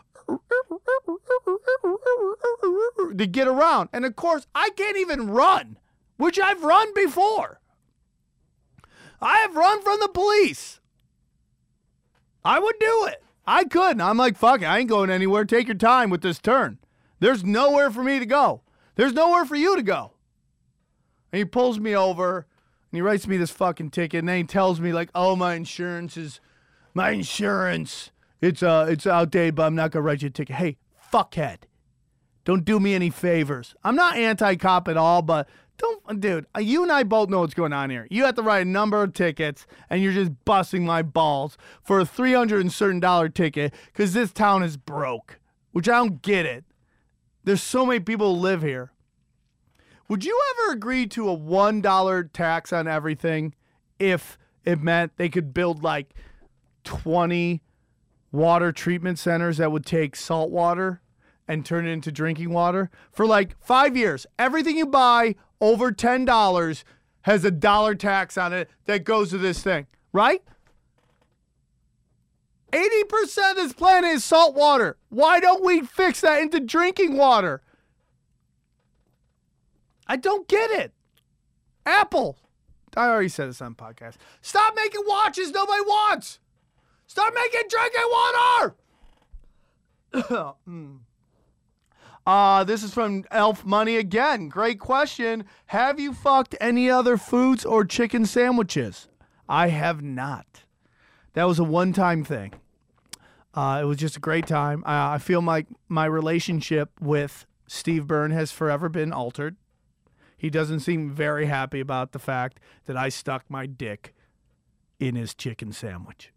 to get around. And of course, I can't even run which I've run before. I have run from the police. I would do it. I could. And I'm like, fuck it. I ain't going anywhere. Take your time with this turn. There's nowhere for me to go. There's nowhere for you to go. And he pulls me over he writes me this fucking ticket and then he tells me like, oh, my insurance is my insurance. It's uh it's outdated, but I'm not gonna write you a ticket. Hey, fuckhead. Don't do me any favors. I'm not anti-cop at all, but don't, dude. uh, You and I both know what's going on here. You have to write a number of tickets, and you're just busting my balls for a three hundred and certain dollar ticket because this town is broke. Which I don't get it. There's so many people who live here. Would you ever agree to a one dollar tax on everything if it meant they could build like twenty water treatment centers that would take salt water and turn it into drinking water for like five years. Everything you buy over ten dollars has a dollar tax on it that goes to this thing, right? 80% of this planet is salt water. Why don't we fix that into drinking water? I don't get it. Apple. I already said this on podcast. Stop making watches nobody wants. Start making drinking water. Uh, this is from Elf Money again. Great question. Have you fucked any other foods or chicken sandwiches? I have not. That was a one time thing. Uh, it was just a great time. Uh, I feel like my relationship with Steve Byrne has forever been altered. He doesn't seem very happy about the fact that I stuck my dick in his chicken sandwich.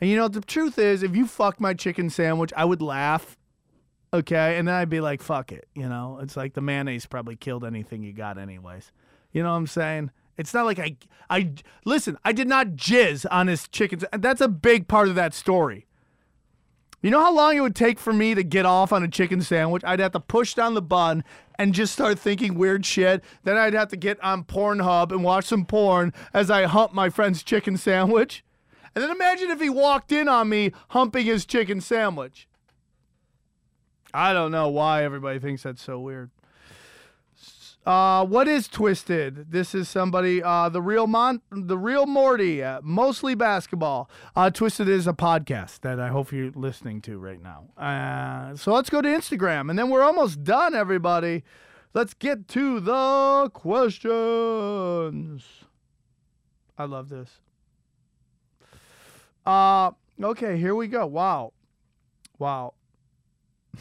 And you know, the truth is, if you fucked my chicken sandwich, I would laugh. Okay. And then I'd be like, fuck it. You know, it's like the mayonnaise probably killed anything you got, anyways. You know what I'm saying? It's not like I, I, listen, I did not jizz on his chicken. That's a big part of that story. You know how long it would take for me to get off on a chicken sandwich? I'd have to push down the bun and just start thinking weird shit. Then I'd have to get on Pornhub and watch some porn as I hump my friend's chicken sandwich. And then imagine if he walked in on me humping his chicken sandwich. I don't know why everybody thinks that's so weird. Uh, what is Twisted? This is somebody, uh, the real Mon, the real Morty, uh, mostly basketball. Uh, Twisted is a podcast that I hope you're listening to right now. Uh, so let's go to Instagram, and then we're almost done, everybody. Let's get to the questions. I love this. Uh, okay, here we go. Wow, wow.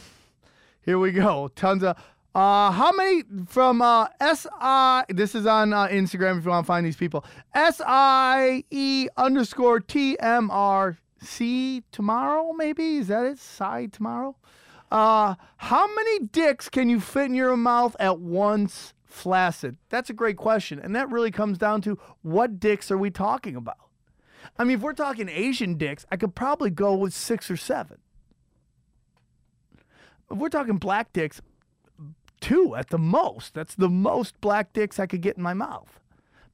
Here we go. Tons of. Uh, how many from uh, SI? This is on uh, Instagram if you want to find these people. S I E underscore T M R C tomorrow, maybe? Is that it? Side tomorrow? Uh, how many dicks can you fit in your mouth at once flaccid? That's a great question. And that really comes down to what dicks are we talking about? I mean, if we're talking Asian dicks, I could probably go with six or seven. If we're talking black dicks, two at the most. That's the most black dicks I could get in my mouth.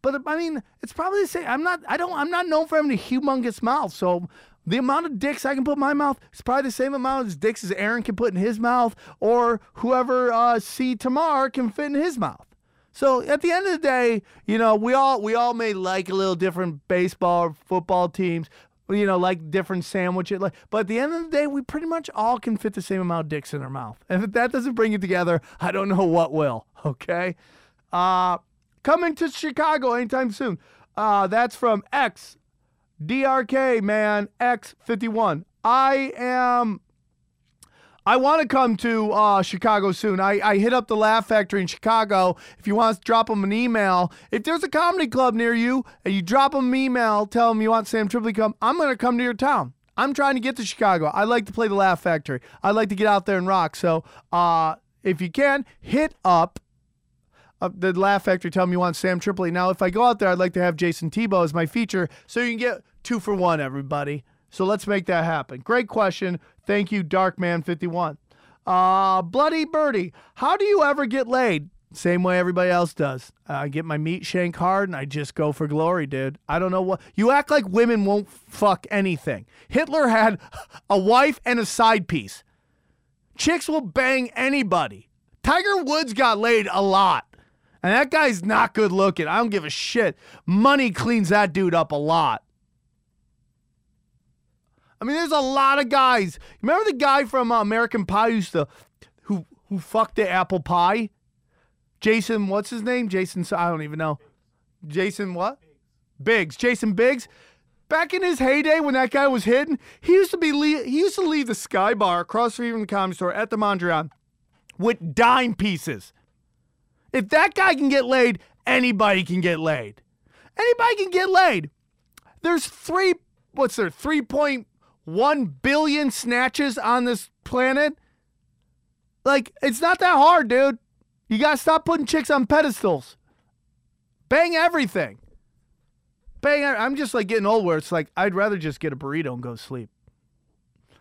But I mean, it's probably the same. I'm not. I don't. I'm not known for having a humongous mouth. So the amount of dicks I can put in my mouth is probably the same amount as dicks as Aaron can put in his mouth, or whoever uh, C Tamar can fit in his mouth. So at the end of the day, you know, we all we all may like a little different baseball or football teams, you know, like different sandwiches. Like, but at the end of the day, we pretty much all can fit the same amount of dicks in our mouth. And if that doesn't bring it together, I don't know what will. Okay, uh, coming to Chicago anytime soon. Uh, that's from X DRK man X51. I am I want to come to uh, Chicago soon. I, I hit up the Laugh Factory in Chicago. If you want to drop them an email, if there's a comedy club near you and you drop them an email, tell them you want Sam Tripoli come, I'm going to come to your town. I'm trying to get to Chicago. I like to play the Laugh Factory. I like to get out there and rock. So uh, if you can, hit up uh, the Laugh Factory. Tell them you want Sam Tripoli. Now, if I go out there, I'd like to have Jason Tebow as my feature so you can get two for one, everybody. So let's make that happen. Great question. Thank you, Darkman51. Uh, Bloody Birdie, how do you ever get laid? Same way everybody else does. I get my meat shank hard and I just go for glory, dude. I don't know what. You act like women won't fuck anything. Hitler had a wife and a side piece. Chicks will bang anybody. Tiger Woods got laid a lot. And that guy's not good looking. I don't give a shit. Money cleans that dude up a lot. I mean, there's a lot of guys. Remember the guy from uh, American Pie used to, who who fucked the apple pie? Jason, what's his name? Jason, I don't even know. Jason what? Biggs. Jason Biggs. Back in his heyday when that guy was hitting, he used to be he used to leave the Sky Bar across from the comedy store at the Mondrian with dime pieces. If that guy can get laid, anybody can get laid. Anybody can get laid. There's three, what's there, 3.1 billion snatches on this planet. Like, it's not that hard, dude. You gotta stop putting chicks on pedestals. Bang everything. Bang, I'm just like getting old where it's like, I'd rather just get a burrito and go sleep.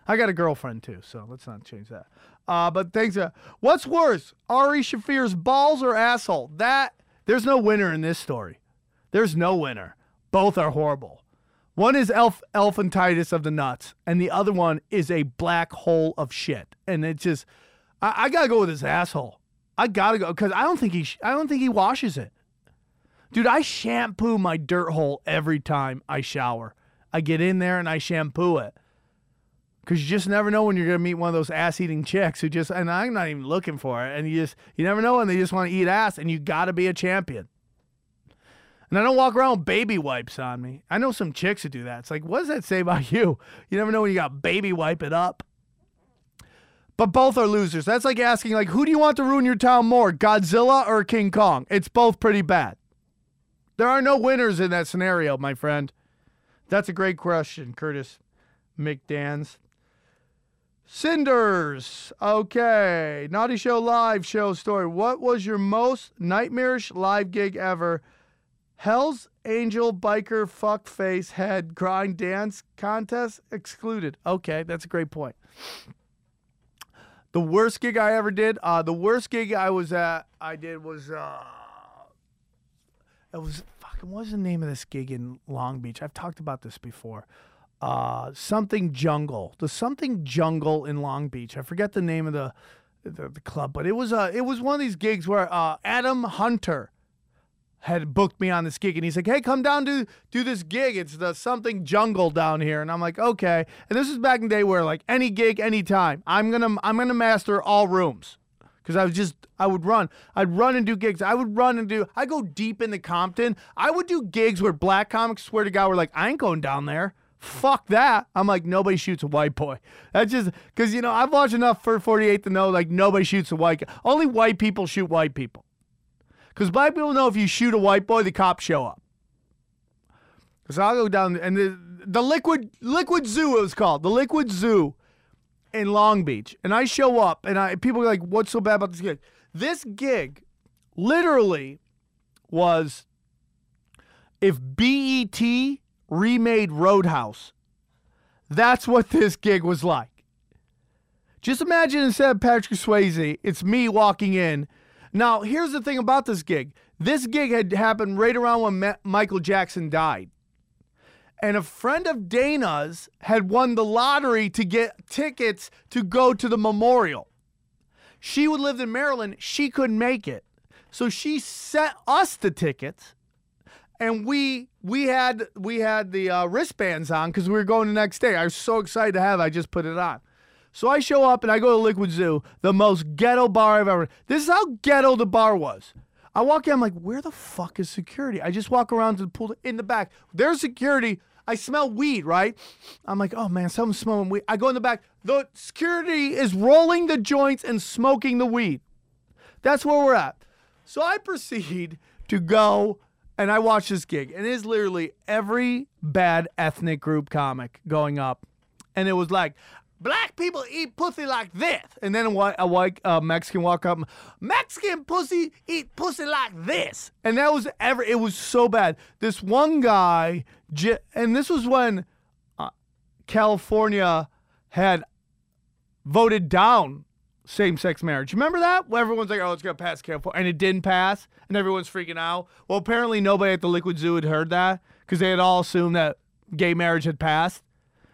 I got a girlfriend too, so let's not change that. Uh, but thanks. Uh, what's worse, Ari Shaffir's balls or asshole? That there's no winner in this story. There's no winner. Both are horrible. One is elf elephantitis of the nuts, and the other one is a black hole of shit. And it just, I, I gotta go with this asshole. I gotta go because I don't think he, I don't think he washes it. Dude, I shampoo my dirt hole every time I shower. I get in there and I shampoo it. Cause you just never know when you're gonna meet one of those ass eating chicks who just and I'm not even looking for it. And you just you never know when they just want to eat ass and you gotta be a champion. And I don't walk around with baby wipes on me. I know some chicks who do that. It's like, what does that say about you? You never know when you got baby wipe it up. But both are losers. That's like asking, like, who do you want to ruin your town more, Godzilla or King Kong? It's both pretty bad. There are no winners in that scenario, my friend. That's a great question, Curtis McDans. Cinders. Okay. Naughty Show live show story. What was your most nightmarish live gig ever? Hell's Angel biker fuck face head grind dance contest excluded. Okay, that's a great point. The worst gig I ever did, uh, the worst gig I was at, I did was, uh, it was fucking, what was the name of this gig in Long Beach? I've talked about this before. Uh, something jungle, the something jungle in Long Beach. I forget the name of the, the, the club, but it was, uh, it was one of these gigs where, uh, Adam Hunter, had booked me on this gig and he's like, "Hey, come down to do this gig. It's the something jungle down here." And I'm like, "Okay." And this is back in the day where like any gig, anytime, I'm gonna I'm gonna master all rooms because I was just I would run. I'd run and do gigs. I would run and do. I go deep into Compton. I would do gigs where black comics swear to God were like, "I ain't going down there." Fuck that. I'm like, nobody shoots a white boy. That's just because, you know, I've watched enough for 48 to know, like, nobody shoots a white guy. Only white people shoot white people. Because black people know if you shoot a white boy, the cops show up. Because I'll go down and the, the liquid liquid zoo it was called the liquid zoo in Long Beach, and I show up and I people are like, "What's so bad about this gig?" This gig, literally, was if BET remade Roadhouse. That's what this gig was like. Just imagine instead of Patrick Swayze, it's me walking in. Now, here's the thing about this gig. This gig had happened right around when Ma- Michael Jackson died. And a friend of Dana's had won the lottery to get tickets to go to the memorial. She would live in Maryland. She couldn't make it. So she sent us the tickets and we we had we had the uh, wristbands on because we were going the next day. I was so excited to have it, I just put it on. So I show up and I go to Liquid Zoo, the most ghetto bar I've ever. This is how ghetto the bar was. I walk in, I'm like, where the fuck is security? I just walk around to the pool in the back. There's security. I smell weed, right? I'm like, oh man, someone's smelling weed. I go in the back. The security is rolling the joints and smoking the weed. That's where we're at. So I proceed to go and I watch this gig, and it is literally every bad ethnic group comic going up. And it was like, black people eat pussy like this. And then a white, a white uh, Mexican walk up, Mexican pussy eat pussy like this. And that was ever, it was so bad. This one guy, and this was when uh, California had voted down same sex marriage. Remember that? Where everyone's like, oh, it's going to pass California. And it didn't pass, and everyone's freaking out. Well, apparently nobody at the Liquid Zoo had heard that because they had all assumed that gay marriage had passed.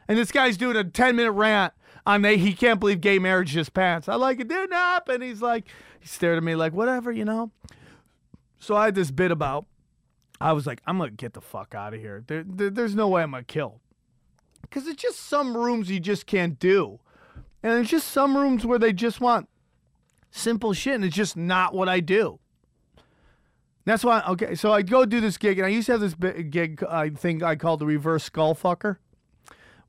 And this guy's doing a 10 minute rant on they, he can't believe gay marriage just passed. I like it didn't happen. He's like, he stared at me like, whatever, you know. So I had this bit about. I was like, I'm gonna get the fuck out of here. There, there, there's no way I'm gonna kill. Because it's just some rooms you just can't do, and it's just some rooms where they just want simple shit, and it's just not what I do. That's why. Okay, so I go do this gig, and I used to have this bi- gig. Uh, I think I called the reverse skull fucker,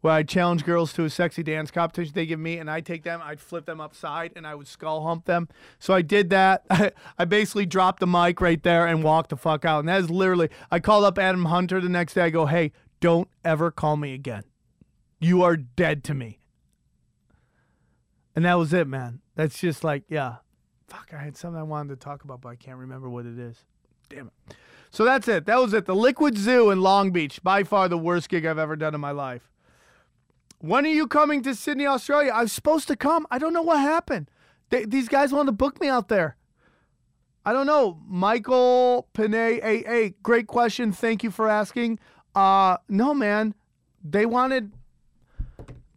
where I challenge girls to a sexy dance competition. They give me, and I take them. I'd flip them upside, and I would skull hump them. So I did that. I I basically dropped the mic right there and walked the fuck out. And that is literally. I called up Adam Hunter the next day. I go, hey, don't ever call me again. You are dead to me. And that was it, man. That's just like, yeah. Fuck, I had something I wanted to talk about, but I can't remember what it is. Damn it. So that's it. That was it. The Liquid Zoo in Long Beach. By far the worst gig I've ever done in my life. When are you coming to Sydney, Australia? I was supposed to come. I don't know what happened. They, these guys wanted to book me out there. I don't know. Michael Panay, hey, great question. Thank you for asking. Uh, no, man. They wanted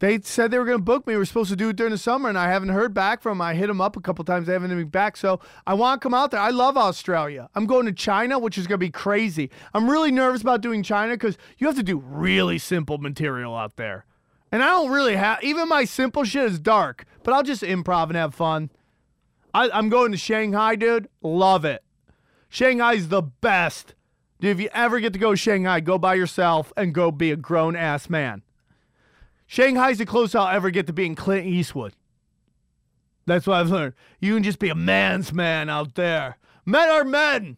they said they were going to book me. We were supposed to do it during the summer, and I haven't heard back from them. I hit them up a couple times. They haven't been back. So I want to come out there. I love Australia. I'm going to China, which is going to be crazy. I'm really nervous about doing China because you have to do really simple material out there. And I don't really have, even my simple shit is dark, but I'll just improv and have fun. I, I'm going to Shanghai, dude. Love it. Shanghai's the best. Dude, if you ever get to go to Shanghai, go by yourself and go be a grown ass man. Shanghai's the closest I'll ever get to being Clint Eastwood. That's what I've learned. You can just be a man's man out there. Men are men.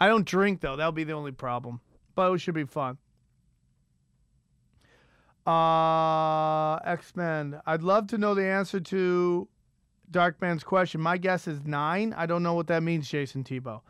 I don't drink though. That'll be the only problem. But it should be fun. Uh, X Men. I'd love to know the answer to Darkman's question. My guess is nine. I don't know what that means, Jason Tebow.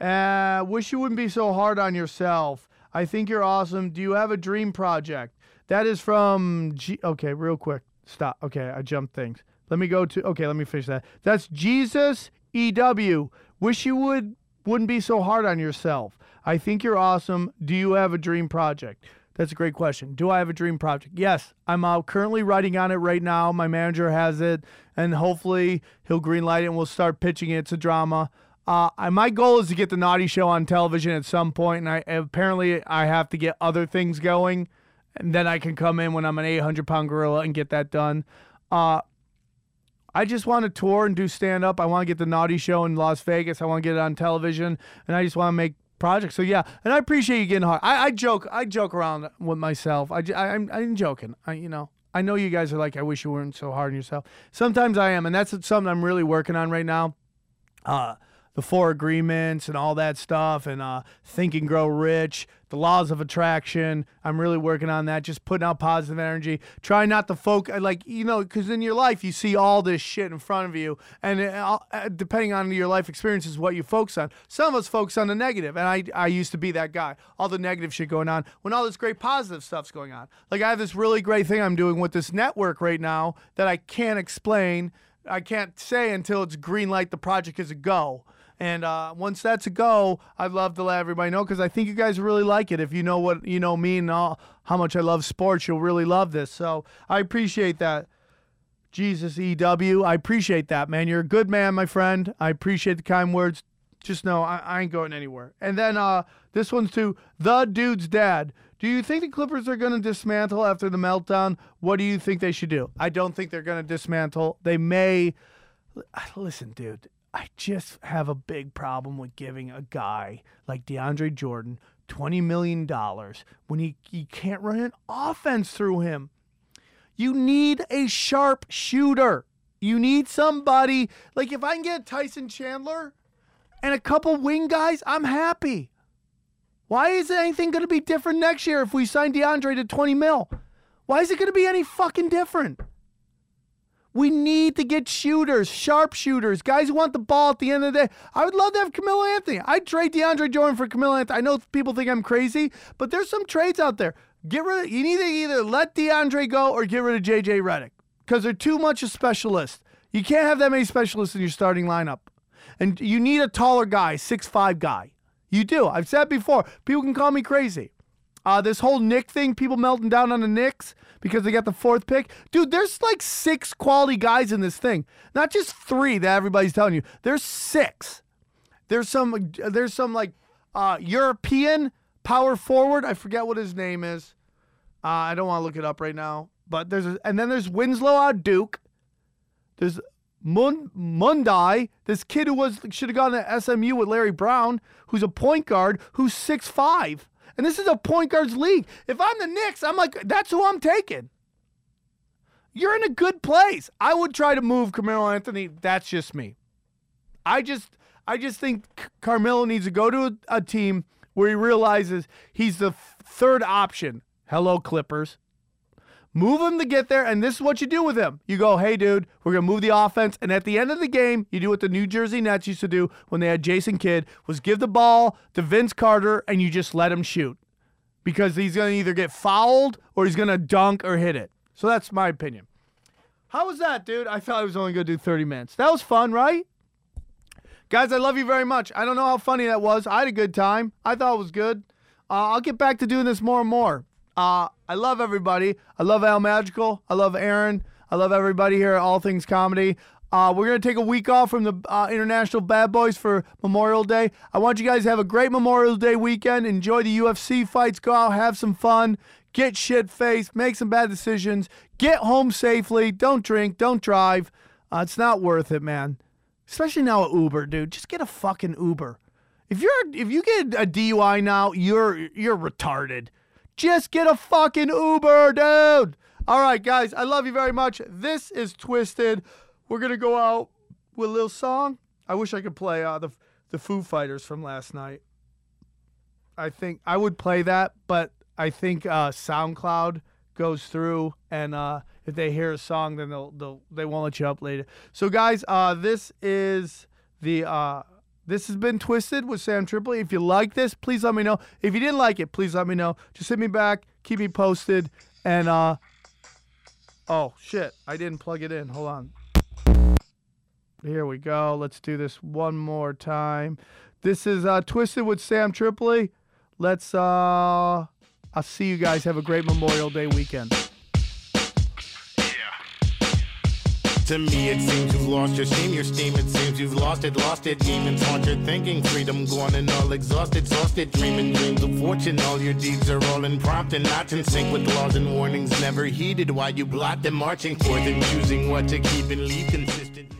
Uh, wish you wouldn't be so hard on yourself. I think you're awesome. Do you have a dream project? That is from G. Okay, real quick. Stop. Okay, I jumped things. Let me go to. Okay, let me finish that. That's Jesus EW. Wish you would wouldn't be so hard on yourself. I think you're awesome. Do you have a dream project? That's a great question. Do I have a dream project? Yes, I'm uh, currently writing on it right now. My manager has it, and hopefully he'll greenlight it and we'll start pitching it. A drama. Uh, I- my goal is to get the Naughty Show on television at some point, and I apparently I have to get other things going, and then I can come in when I'm an 800 pound gorilla and get that done. Uh, I just want to tour and do stand up. I want to get the Naughty Show in Las Vegas. I want to get it on television, and I just want to make projects. So yeah, and I appreciate you getting hard. I, I joke, I joke around with myself. I, I am I'm joking. I you know. I know you guys are like, I wish you weren't so hard on yourself. Sometimes I am, and that's something I'm really working on right now. Uh, the four agreements and all that stuff, and uh, think and grow rich, the laws of attraction. I'm really working on that. Just putting out positive energy. Try not to focus, like you know, because in your life you see all this shit in front of you, and it, uh, uh, depending on your life experiences, what you focus on. Some of us focus on the negative, and I I used to be that guy. All the negative shit going on when all this great positive stuff's going on. Like I have this really great thing I'm doing with this network right now that I can't explain. I can't say until it's green light. The project is a go. And uh, once that's a go, I'd love to let everybody know because I think you guys really like it. If you know what you know me and all, how much I love sports, you'll really love this. So I appreciate that. Jesus EW, I appreciate that, man. You're a good man, my friend. I appreciate the kind words. Just know I, I ain't going anywhere. And then uh, this one's to the dude's dad. Do you think the Clippers are going to dismantle after the meltdown? What do you think they should do? I don't think they're going to dismantle. They may. Listen, dude, I just have a big problem with giving a guy like DeAndre Jordan $20 million when he, he can't run an offense through him. You need a sharp shooter. You need somebody like if I can get Tyson Chandler and a couple wing guys, I'm happy. Why is anything going to be different next year if we sign DeAndre to 20 mil? Why is it going to be any fucking different? We need to get shooters, sharpshooters, guys who want the ball at the end of the day. I would love to have Carmelo Anthony. I'd trade DeAndre Jordan for Carmelo Anthony. I know people think I'm crazy, but there's some trades out there. Get rid of, you need to either let DeAndre go or get rid of JJ Redick because they're too much a specialist. You can't have that many specialists in your starting lineup. And you need a taller guy, six five guy. You do. I've said before, people can call me crazy. Uh, this whole Nick thing, people melting down on the Knicks because they got the fourth pick. Dude, there's like six quality guys in this thing. Not just three that everybody's telling you. There's six. There's some there's some like uh, European power forward. I forget what his name is. Uh, I don't want to look it up right now. But there's a, and then there's Winslow out Duke. There's Mun, Mundai, this kid who was should have gone to SMU with Larry Brown, who's a point guard who's six five. And this is a point guards league. If I'm the Knicks, I'm like, that's who I'm taking. You're in a good place. I would try to move Carmelo Anthony. That's just me. I just I just think Carmelo needs to go to a, a team where he realizes he's the third option. Hello Clippers. Move him to get there, and this is what you do with him. You go, hey, dude, we're gonna move the offense, and at the end of the game, you do what the New Jersey Nets used to do when they had Jason Kidd: was give the ball to Vince Carter, and you just let him shoot because he's gonna either get fouled or he's gonna dunk or hit it. So that's my opinion. How was that, dude? I thought I was only gonna do 30 minutes. That was fun, right? Guys, I love you very much. I don't know how funny that was. I had a good time. I thought it was good. Uh, I'll get back to doing this more and more. Uh, I love everybody. I love Al Madrigal. I love Aaron. I love everybody here at All Things Comedy. Uh, we're going to take a week off from the uh, International Bad Boys for Memorial Day. I want you guys to have a great Memorial Day weekend. Enjoy the UFC fights. Go out, have some fun. Get shit faced. Make some bad decisions. Get home safely. Don't drink. Don't drive. Uh, it's not worth it, man. Especially now at Uber, dude. Just get a fucking Uber. If you're if you get a DUI now, you're you're retarded. Just get a fucking Uber, dude. All right, guys, I love you very much. This is Twisted. We're gonna go out with a little song. I wish I could play uh, the the Foo Fighters from last night. I think I would play that, but I think uh, SoundCloud goes through, and uh, if they hear a song, then they'll, they'll they won't let you upload it. So, guys, uh, this is the uh, this has been Twisted with Sam Tripoli. If you like this, please let me know. If you didn't like it, please let me know. Just hit me back, keep me posted, and uh, oh shit, I didn't plug it in. Hold on. Here we go. Let's do this one more time. This is uh, Twisted with Sam Tripoli. Let's uh I'll see you guys. Have a great Memorial Day weekend. To me, it seems you've lost your steam, your steam. It seems you've lost it, lost it. Demons haunt your thinking, freedom gone and all exhausted, exhausted. Dreaming dreams of fortune, all your deeds are all impromptu, not in sync with laws and warnings never heeded. While you blot them, marching forth and choosing what to keep and leave consistent.